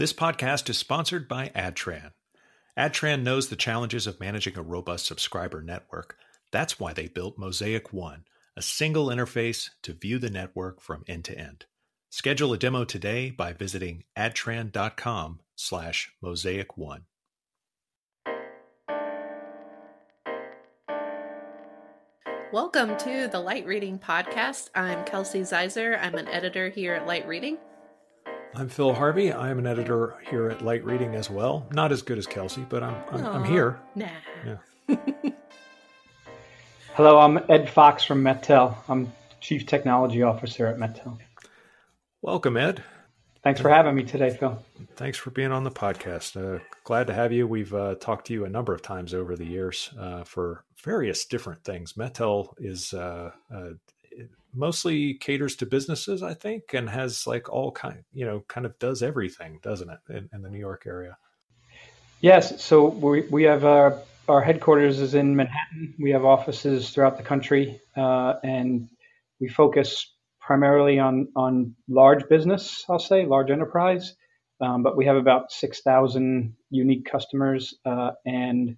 This podcast is sponsored by Adtran. Adtran knows the challenges of managing a robust subscriber network. That's why they built Mosaic One, a single interface to view the network from end to end. Schedule a demo today by visiting adtran.com slash mosaic one. Welcome to the Light Reading Podcast. I'm Kelsey Ziser. I'm an editor here at Light Reading. I'm Phil Harvey. I am an editor here at Light Reading as well. Not as good as Kelsey, but I'm I'm, I'm here. Nah. Yeah. Hello, I'm Ed Fox from Mettel. I'm Chief Technology Officer at Mettel. Welcome, Ed. Thanks for having me today, Phil. Thanks for being on the podcast. Uh, glad to have you. We've uh, talked to you a number of times over the years uh, for various different things. Mettel is uh, uh, mostly caters to businesses, I think, and has like all kind, you know, kind of does everything, doesn't it, in, in the New York area? Yes. So we we have our our headquarters is in Manhattan. We have offices throughout the country, uh, and we focus primarily on on large business. I'll say large enterprise, um, but we have about six thousand unique customers, uh, and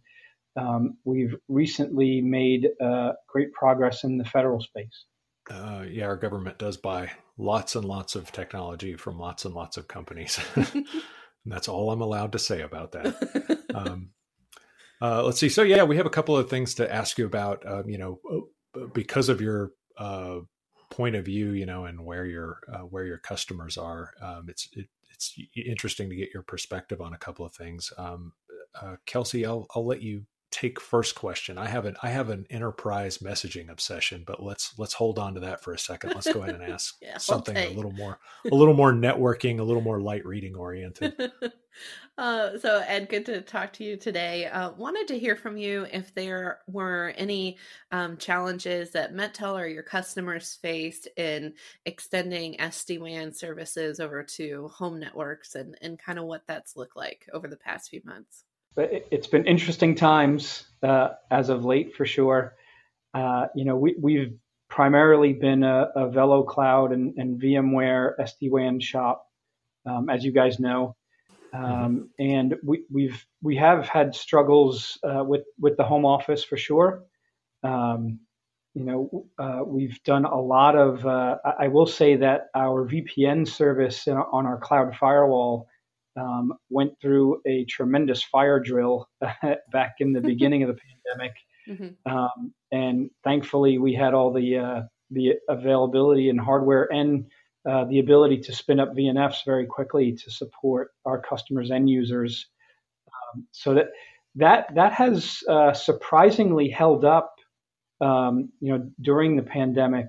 um, we've recently made uh, great progress in the federal space uh, yeah, our government does buy lots and lots of technology from lots and lots of companies. and that's all I'm allowed to say about that. Um, uh, let's see. So yeah, we have a couple of things to ask you about. Um, you know, uh, because of your uh, point of view, you know, and where your uh, where your customers are, um, it's it, it's interesting to get your perspective on a couple of things. Um, uh, Kelsey, I'll I'll let you take first question. I have an I have an enterprise messaging obsession, but let's let's hold on to that for a second. Let's go ahead and ask yeah, something a little more a little more networking, a little more light reading oriented. Uh, so Ed, good to talk to you today. Uh, wanted to hear from you if there were any um, challenges that Mettel or your customers faced in extending SD WAN services over to home networks, and and kind of what that's looked like over the past few months it's been interesting times uh, as of late for sure. Uh, you know, we, we've primarily been a, a VeloCloud and, and VMware SD-WAN shop, um, as you guys know. Um, mm-hmm. and we, we've we have had struggles uh, with with the home office for sure. Um, you know, uh, we've done a lot of. Uh, I will say that our VPN service on our cloud firewall um, went through a tremendous fire drill back in the beginning of the pandemic. Mm-hmm. Um, and thankfully, we had all the uh, the availability and hardware and uh, the ability to spin up VNFs very quickly to support our customers and users. Um, so that that that has uh, surprisingly held up, um, you know, during the pandemic,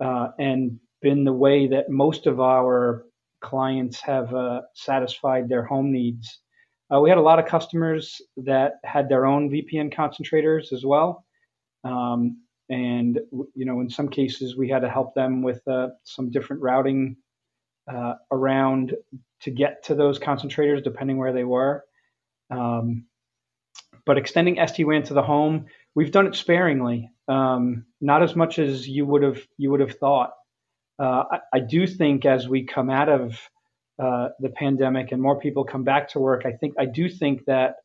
uh, and been the way that most of our clients have uh, satisfied their home needs. Uh, we had a lot of customers that had their own VPN concentrators as well. Um, and, you know, in some cases, we had to help them with uh, some different routing uh, around to get to those concentrators, depending where they were. Um, but extending SD-WAN to the home, we've done it sparingly, um, not as much as you would have you would have thought uh, I, I, do think as we come out of uh, the pandemic and more people come back to work, I think I do think that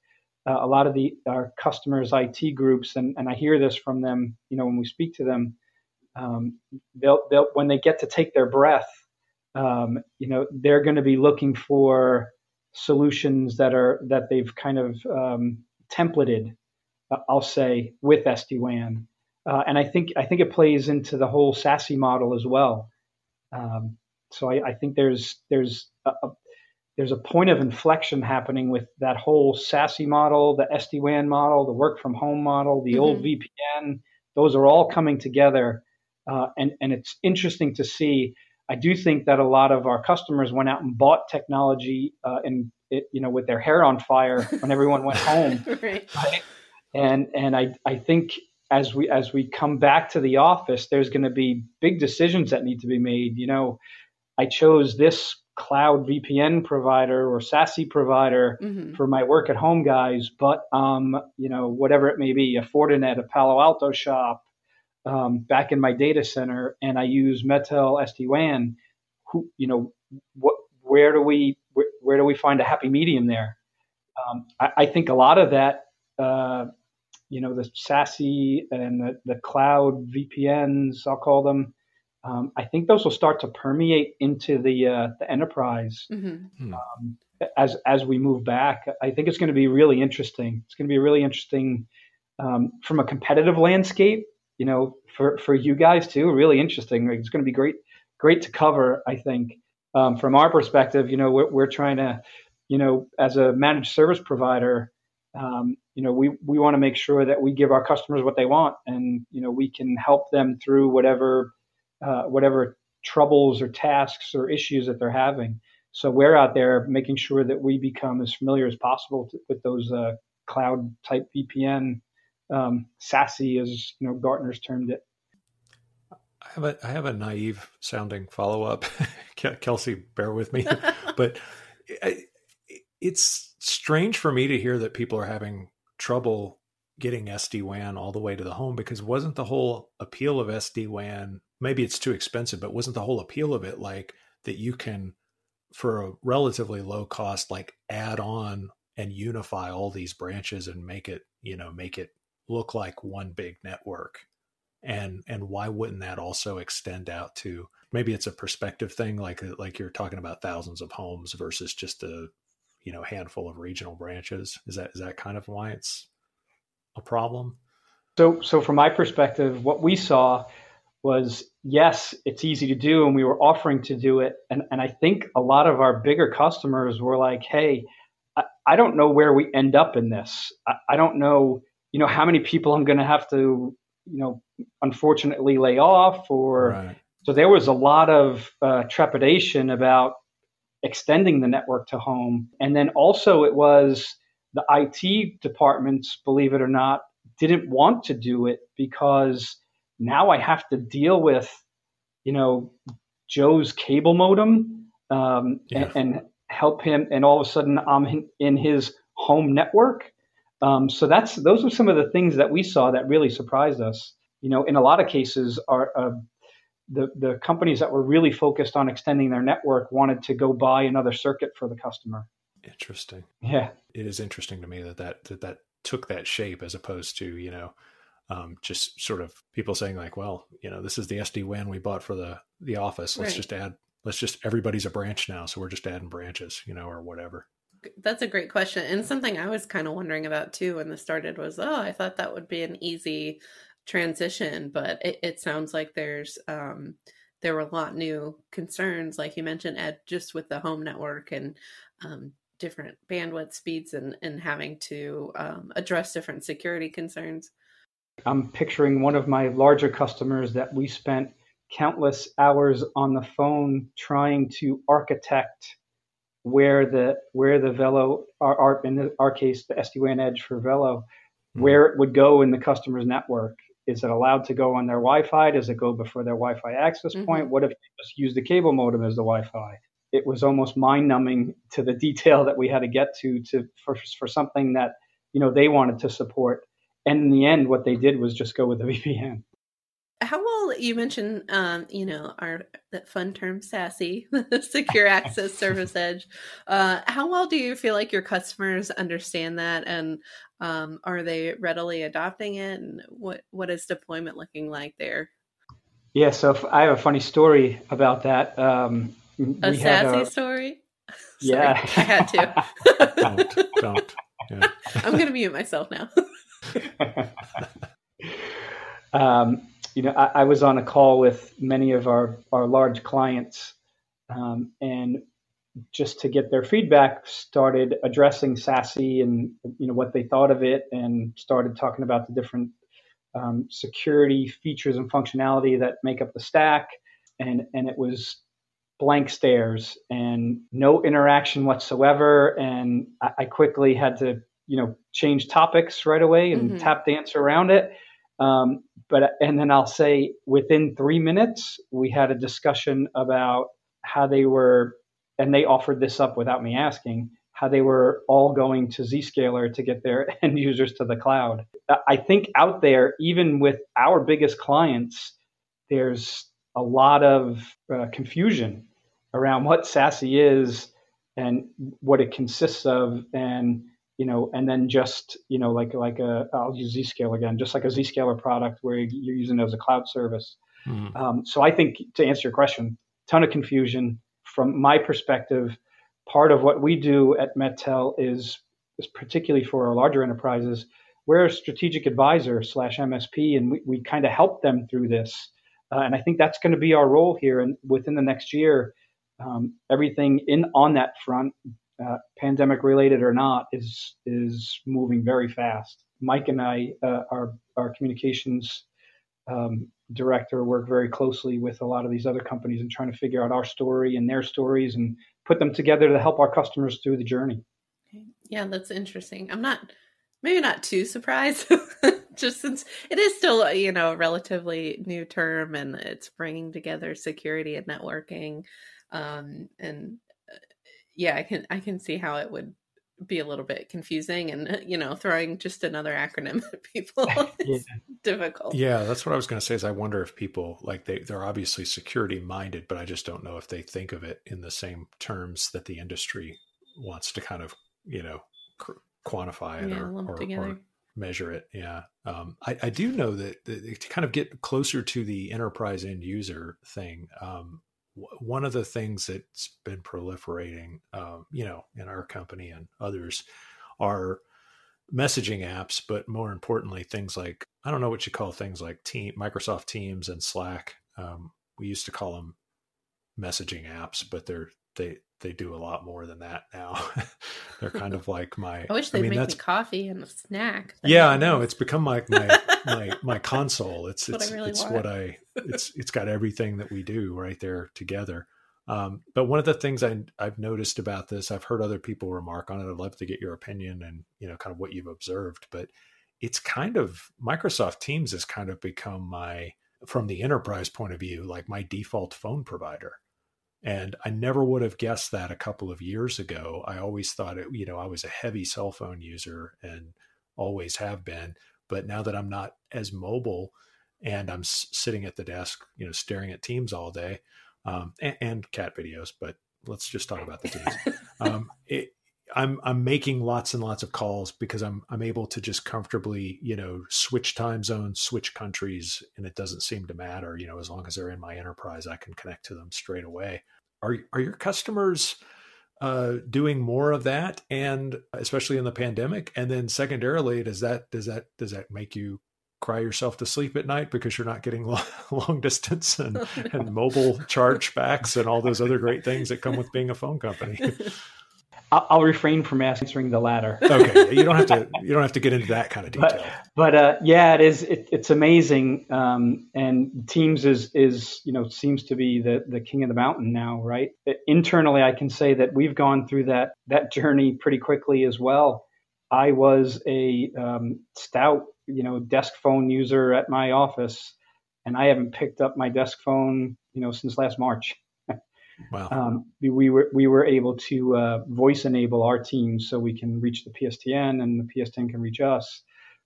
uh, a lot of the our customers' IT groups, and, and I hear this from them, you know, when we speak to them, um, they'll, they'll when they get to take their breath, um, you know, they're going to be looking for solutions that are that they've kind of um, templated, uh, I'll say, with SD WAN. Uh, and I think I think it plays into the whole SASE model as well. Um, so I, I, think there's there's a, a, there's a point of inflection happening with that whole SASE model, the SD WAN model, the work from home model, the mm-hmm. old VPN. Those are all coming together, uh, and and it's interesting to see. I do think that a lot of our customers went out and bought technology uh, and it, you know with their hair on fire when everyone went home, right. right? And and I I think as we as we come back to the office, there's going to be big decisions that need to be made. You know, I chose this cloud VPN provider or SASE provider mm-hmm. for my work at home guys, but um, you know, whatever it may be, a Fortinet, a Palo Alto shop, um, back in my data center, and I use Mettel SD WAN. Who, you know, what, where do we wh- where do we find a happy medium there? Um, I, I, think a lot of that, uh, you know, the SASE and the, the cloud VPNs, I'll call them. Um, I think those will start to permeate into the uh, the enterprise mm-hmm. um, as as we move back. I think it's going to be really interesting. It's going to be really interesting um, from a competitive landscape. You know, for for you guys too, really interesting. It's going to be great great to cover. I think um, from our perspective, you know, we're, we're trying to, you know, as a managed service provider, um, you know, we, we want to make sure that we give our customers what they want and, you know, we can help them through whatever, uh, whatever troubles or tasks or issues that they're having. So we're out there making sure that we become as familiar as possible to, with those uh, cloud type VPN, um, SASE, as you know, Gartner's termed it. I have a I have a naive sounding follow up. Kelsey, bear with me, but it's strange for me to hear that people are having trouble getting SD WAN all the way to the home because wasn't the whole appeal of SD WAN maybe it's too expensive, but wasn't the whole appeal of it like that you can for a relatively low cost like add on and unify all these branches and make it you know make it look like one big network? And and why wouldn't that also extend out to maybe it's a perspective thing like like you're talking about thousands of homes versus just a you know handful of regional branches. Is that is that kind of why it's a problem? So so from my perspective what we saw was yes it's easy to do and we were offering to do it. And and i think a lot of our bigger customers were like hey i, I don't know where we end up in this. I, I don't know you know how many people i'm going to have to you know, unfortunately lay off or right. so there was a lot of uh, trepidation about extending the network to home. And then also it was the IT departments, believe it or not, didn't want to do it because now I have to deal with, you know, Joe's cable modem um, yeah. and, and, help him. And all of a sudden I'm in, his home network. Um, so that's those are some of the things that we saw that really surprised us. You know, in a lot of cases, are uh, the the companies that were really focused on extending their network wanted to go buy another circuit for the customer. Interesting. Yeah, it is interesting to me that that that, that took that shape as opposed to you know um, just sort of people saying like, well, you know, this is the SD WAN we bought for the the office. Let's right. just add. Let's just everybody's a branch now, so we're just adding branches, you know, or whatever that's a great question and something i was kind of wondering about too when this started was oh i thought that would be an easy transition but it, it sounds like there's um, there were a lot new concerns like you mentioned ed just with the home network and um, different bandwidth speeds and, and having to um, address different security concerns i'm picturing one of my larger customers that we spent countless hours on the phone trying to architect where the where the Velo, our, our in our case, the SD-WAN Edge for Velo, mm-hmm. where it would go in the customer's network. Is it allowed to go on their Wi-Fi? Does it go before their Wi-Fi access mm-hmm. point? What if they just use the cable modem as the Wi-Fi? It was almost mind-numbing to the detail that we had to get to to for for something that you know they wanted to support. And in the end, what they did was just go with the VPN how well you mentioned um, you know our that fun term SASE secure access service edge uh, how well do you feel like your customers understand that and um, are they readily adopting it? And what what is deployment looking like there? Yeah so i have a funny story about that. Um, a SASE a, story? Yeah. I had to. Don't don't yeah. i'm gonna mute myself now. Um, you know, I, I, was on a call with many of our, our large clients um, and just to get their feedback, started addressing SASE and you know what they thought of it, and started talking about the different um, security features and functionality that make up the stack. And and it was blank stares and no interaction whatsoever. And I, I quickly had to you know change topics right away and mm-hmm. tap dance around it. Um, but and then I'll say within three minutes we had a discussion about how they were, and they offered this up without me asking how they were all going to Zscaler to get their end users to the cloud. I think out there, even with our biggest clients, there's a lot of uh, confusion around what SASE is, and what it consists of and you know and then just you know like like a i'll use zscaler again just like a zscaler product where you're using it as a cloud service mm-hmm. um, so i think to answer your question ton of confusion from my perspective part of what we do at mettel is, is particularly for our larger enterprises we're a strategic advisor slash msp and we, we kind of help them through this uh, and i think that's going to be our role here and within the next year um, everything in on that front, uh, pandemic related or not, is is moving very fast. Mike and I, uh, our our communications um, director, work very closely with a lot of these other companies and trying to figure out our story and their stories and put them together to help our customers through the journey. Yeah, that's interesting. I'm not maybe not too surprised just since it is still you know a relatively new term and it's bringing together security and networking um, and uh, yeah, I can I can see how it would be a little bit confusing and uh, you know throwing just another acronym at people is yeah. difficult. Yeah that's what i was going to say is i wonder if people like they they're obviously security minded but i just don't know if they think of it in the same terms that the industry wants to kind of you know cr- quantify it yeah, or, or, or, measure it. Yeah um, I, I, do know that, that, to kind of get closer to the enterprise end user thing um, one of the things that's been proliferating, um, you know, in our company and others are messaging apps, but more importantly, things like I don't know what you call things like Team, Microsoft Teams, and Slack. Um, we used to call them messaging apps, but they're they they do a lot more than that now. They're kind of like my. I wish they'd I mean, make me coffee and a snack. Yeah, I know. It's become like my my my console. It's it's what really it's want. what I it's it's got everything that we do right there together. Um, but one of the things I, I've noticed about this, I've heard other people remark on it. I'd love to get your opinion and you know kind of what you've observed. But it's kind of Microsoft Teams has kind of become my from the enterprise point of view like my default phone provider and I never would have guessed that a couple of years ago. I always thought it, you know, I was a heavy cell phone user and always have been. But now that I'm not as mobile and I'm s- sitting at the desk, you know, staring at Teams all day um, and, and, cat videos, but let's just talk about the Teams. um, it, I'm I'm making lots and lots of calls because I'm I'm able to just comfortably you know switch time zones, switch countries, and it doesn't seem to matter. You know, as long as they're in my enterprise, I can connect to them straight away. Are are your customers uh, doing more of that, and especially in the pandemic? And then secondarily, does that does that does that make you cry yourself to sleep at night because you're not getting long, long distance and, oh, no. and mobile chargebacks and all those other great things that come with being a phone company? I'll, I'll, refrain from answering the latter. okay, you don't have to. You don't have to get into that kind of detail. But, but uh, yeah, it is. It, it's amazing, um, and Teams is is you know seems to be the the king of the mountain now, right? Internally, I can say that we've gone through that that journey pretty quickly as well. I was a um, stout, you know, desk phone user at my office, and I haven't picked up my desk phone, you know, since last March. Wow. Um, we were we were able to uh, voice enable our team so we can reach the PSTN and the PSTN can reach us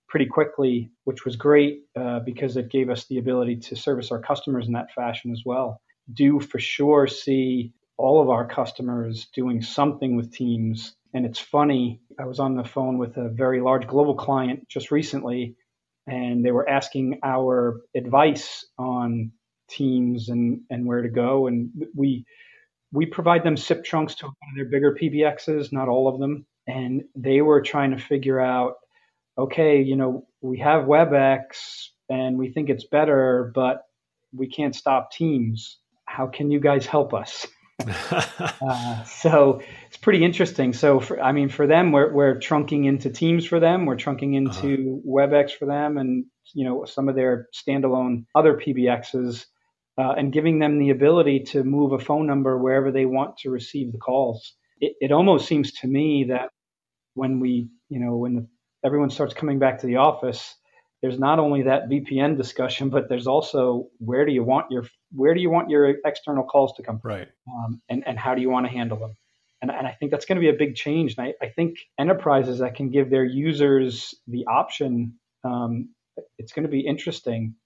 pretty quickly, which was great uh, because it gave us the ability to service our customers in that fashion as well. Do for sure see all of our customers doing something with Teams. And it's funny, I was on the phone with a very large global client just recently, and they were asking our advice on Teams and, and where to go. And we we provide them SIP trunks to one of their bigger PBXs, not all of them. And they were trying to figure out, okay, you know, we have WebEx and we think it's better, but we can't stop Teams. How can you guys help us? uh, so it's pretty interesting. So, for, I mean, for them, we're, we're trunking into Teams for them. We're trunking into uh-huh. WebEx for them, and you know some of their standalone other PBXs uh, and giving them the ability to move a phone number wherever they want to receive the calls. It, it almost seems to me that when we, you know, when the, everyone starts coming back to the office, there's not only that VPN discussion, but there's also where do you want your where do you want your external calls to come from, right? Um, and and how do you want to handle them? And, and I think that's going to be a big change. And I, I think enterprises that can give their users the option, um, it's going to be interesting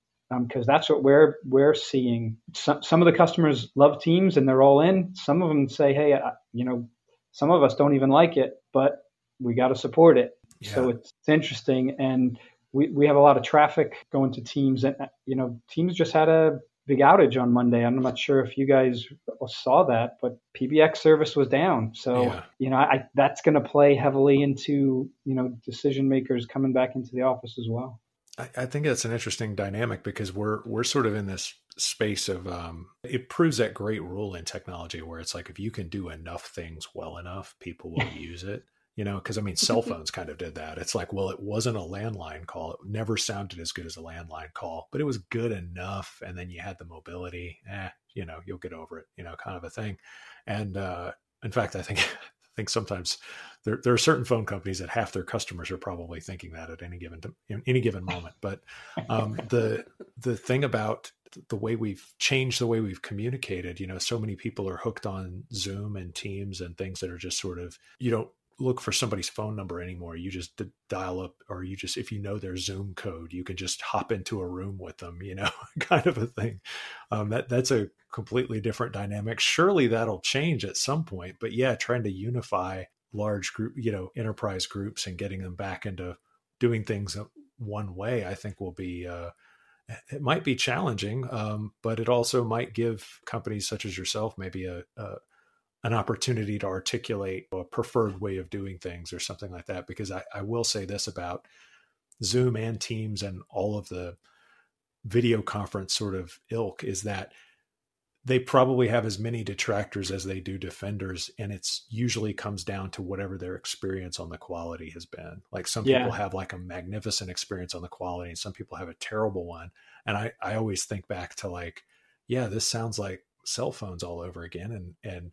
because um, that's what we're we're seeing. Some some of the customers love Teams and they're all in. Some of them say, "Hey, I, you know, some of us don't even like it, but we got to support it. Yeah. So it's, it's interesting. And we, we have a lot of traffic going to teams and, you know, teams just had a big outage on Monday. I'm not sure if you guys saw that, but PBX service was down. So, Yeah. you know, I, that's going to play heavily into, you know, decision makers coming back into the office as well. I, I think that's an interesting dynamic because we're we're sort of in this space of um, it proves that great rule in technology where it's like if you can do enough things well enough, people will use it. You know, because I mean, cell phones kind of did that. It's like, well, it wasn't a landline call. It never sounded as good as a landline call, but it was good enough. And then you had the mobility. Eh, you know, you'll get over it. You know, kind of a thing. And uh, in fact, I think think sometimes there, there are certain phone companies that half their customers are probably thinking that at any given in any given moment. But um, the the thing about the way we've changed the way we've communicated, you know, so many people are hooked on Zoom and Teams and things that are just sort of you don't look for somebody's phone number anymore. You just dial up, or you just if you know their Zoom code, you can just hop into a room with them. You know, kind of a thing. Um, that that's a completely different dynamic. Surely that'll change at some point. But yeah, trying to unify large group, you know, enterprise groups and getting them back into doing things one way, I think will be. Uh, it might be challenging, um, but it also might give companies such as yourself maybe a, a an opportunity to articulate a preferred way of doing things or something like that. Because I, I will say this about Zoom and Teams and all of the video conference sort of ilk is that they probably have as many detractors as they do defenders and it's usually comes down to whatever their experience on the quality has been like some Yeah. people have like a magnificent experience on the quality and some people have a terrible one and i i always think back to like yeah this sounds like cell phones all over again and and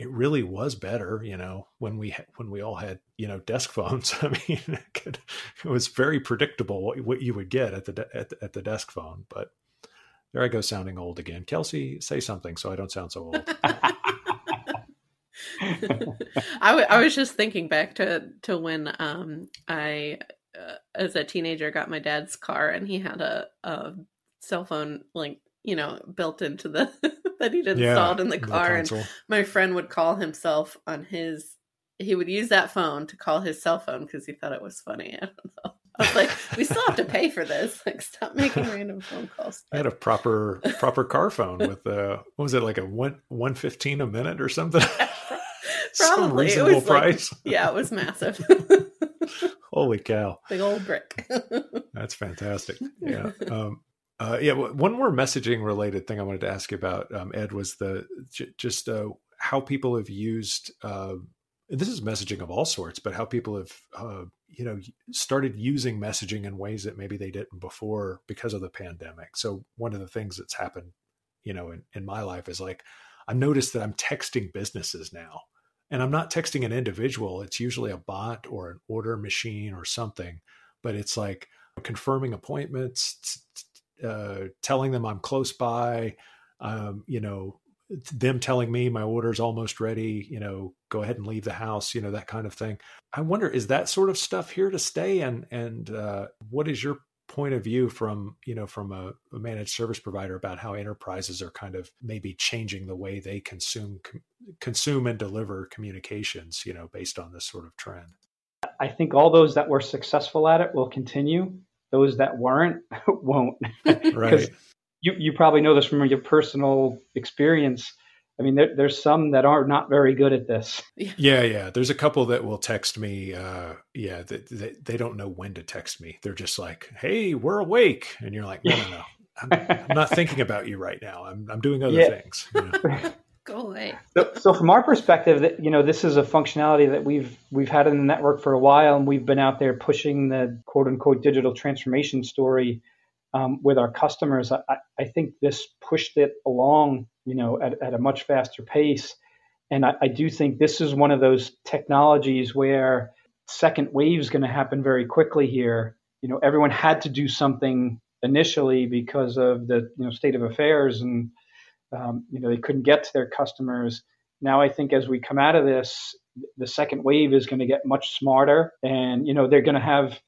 it really was better you know when we ha- when we all had you know desk phones i mean it, could, it was very predictable what, what you would get at the, de- at the at the desk phone but there I go sounding old again. Kelsey, say something so I don't sound so old. I, w- I was just thinking back to to when um I uh, as a teenager got my dad's car and he had a, a cell phone like you know built into the that he'd installed in the car and my friend would call himself on his he would use that phone to call his cell phone because he thought it was funny. I don't know. I was like, we still have to pay for this. Like, stop making random phone calls. I had a proper proper car phone with uh what was it like a one one fifteen a minute or something? Some Probably. It reasonable was like- price. Yeah, it was massive. Holy cow. Big old brick. That's fantastic. Yeah. Um, uh, yeah. One more messaging related thing I wanted to ask you about, um, Ed, was the j- just uh, how people have used. Uh, this is messaging of all sorts, but how people have, uh, you know, started using messaging in ways that maybe they didn't before because of the pandemic. So one of the things that's happened, you know, in, in my life is like I've noticed that I'm texting businesses now, and I'm not texting an individual. It's usually a bot or an order machine or something, but it's like confirming appointments, uh, telling them I'm close by, um, you know, them telling me my order's almost ready, you know, go ahead and leave the house, you know, that kind of thing. I wonder, is that sort of stuff here to stay? And and uh, what is your point of view from you know from a, a managed service provider about how enterprises are kind of maybe changing the way they consume com- consume and deliver communications, you know, based on this sort of trend? I think all those that were successful at it will continue. Those that weren't won't. Right. You you probably know this from your personal experience. I mean, there, there's some that are not very good at this. Yeah, yeah. There's a couple that will text me. Uh, yeah, they, they, they don't know when to text me. They're just like, "Hey, we're awake," and you're like, "No, no, no. I'm, I'm not thinking about you right now. I'm I'm doing other Yeah. things." you know? Go away. So, so from our perspective, that you know, this is a functionality that we've we've had in the network for a while, and we've been out there pushing the quote unquote digital transformation story um, with our customers. I, I think this pushed it along, you know, at, at a much faster pace, and I, I do think this is one of those technologies where second wave is going to happen very quickly here. You know, everyone had to do something initially because of the you know state of affairs and um, you know they couldn't get to their customers. Now i think as we come out of this the second wave is going to get much smarter and you know they're going to have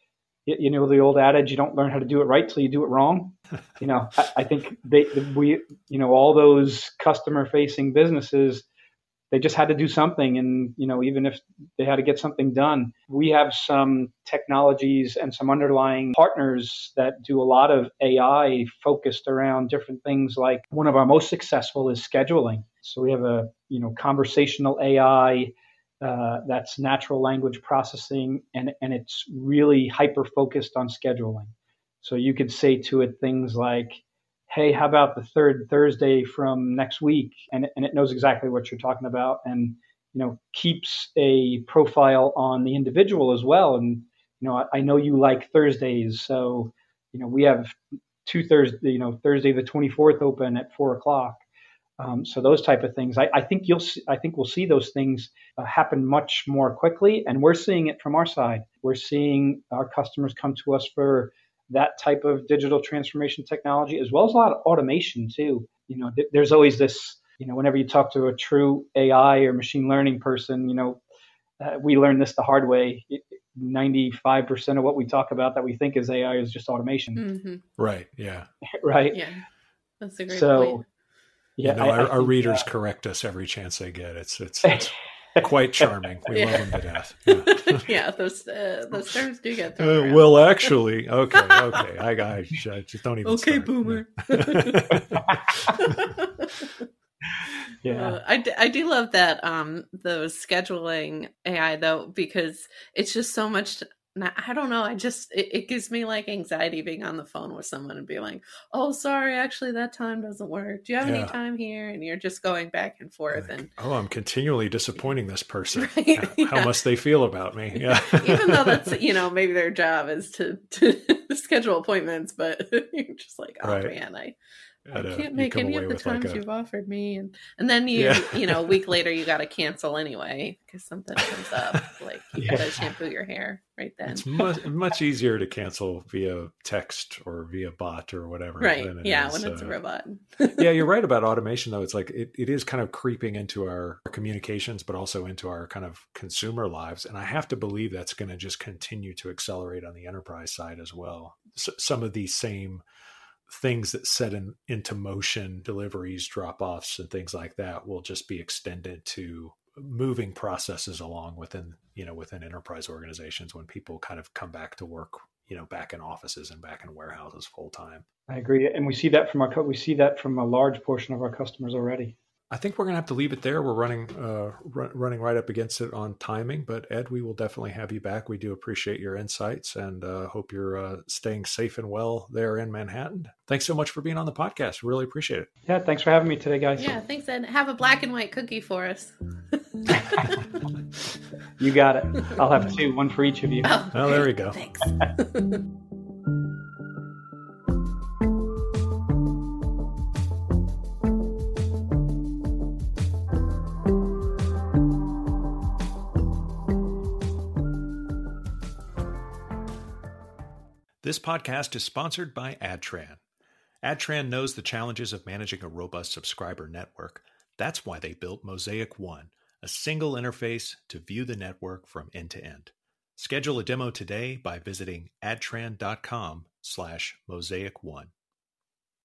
you know the old adage you don't learn how to do it right till you do it wrong. You know i, I think they we you know all those customer facing businesses they just had to do something and you know even if they had to get something done. We have some technologies and some underlying partners that do a lot of ai focused around different things like one of our most successful is scheduling. So we have a you know conversational ai uh, that's natural language processing and, and it's really hyper focused on scheduling. So you could say to it things like hey, how about the third Thursday from next week? And, and it knows exactly what you're talking about and, you know, keeps a profile on the individual as well. And, you know, I, I know you like Thursdays. So, you know, we have two Thursday, you know, Thursday the 24th open at four o'clock. Um, so those type of things, I, I, think you'll, see, I think we'll see those things uh, happen much more quickly, and we're seeing it from our side. We're seeing our customers come to us for that type of digital transformation technology, as well as a lot of automation too. You know, th- there's always this, you know, whenever you talk to a true AI or machine learning person, you know, uh, we learned this the hard way. 95% of what we talk about that we think is AI is just automation. Mm-hmm. Right. Yeah. right. Yeah. That's a great so, point. Yeah. You know, I, our, I our readers correct us every chance they get. It's, it's, it's quite charming. We yeah. love them to death. Yeah, yeah those uh, those terms do get thrown uh, Well, actually, okay, okay, I, I, I just don't even. Okay, start. boomer. yeah, uh, I, d- I do love that um those scheduling AI though because it's just so much I don't know. I just it, it, gives me like anxiety being on the phone with someone and being like, "Oh, sorry, actually that time doesn't work. Do you have yeah. any time here?" And you're just going back and forth. Like, and oh, I'm continually disappointing this person. Right? How, yeah. how, must they feel about me? Yeah, even though that's you know maybe their job is to to schedule appointments, but you're just like, oh right. man, I I can't make any of the times like a... you've offered me, and and then you yeah. you know a week later you got to cancel anyway because something comes up like you yeah. gotta shampoo your hair right then. It's much much easier to cancel via text or via bot or whatever. Right? yeah, is, when it's uh, a robot. yeah, you're right about automation though. It's like it, it is kind of creeping into our communications, but also into our kind of consumer lives, and I have to believe that's going to just continue to accelerate on the enterprise side as well. So, some of these same things that set in, into motion deliveries drop offs and things like that will just be extended to moving processes along within you know within enterprise organizations when people kind of come back to work you know back in offices and back in warehouses full time. I agree and we see that from our we see that from a large portion of our customers already I think we're going to have to leave it there. We're running uh, r- running right up against it on timing, but Ed, we will definitely have you back. We do appreciate your insights and uh, hope you're uh, staying safe and well there in Manhattan. Thanks so much for being on the podcast. Really appreciate it. Yeah, thanks for having me today, guys. Yeah, thanks, Ed. Have a black and white cookie for us. you got it. I'll have two, one for each of you. Oh, oh there we go. Thanks. This podcast is sponsored by Adtran. Adtran knows the challenges of managing a robust subscriber network. That's why they built Mosaic One, a single interface to view the network from end to end. Schedule a demo today by visiting adtran.com slash mosaic one.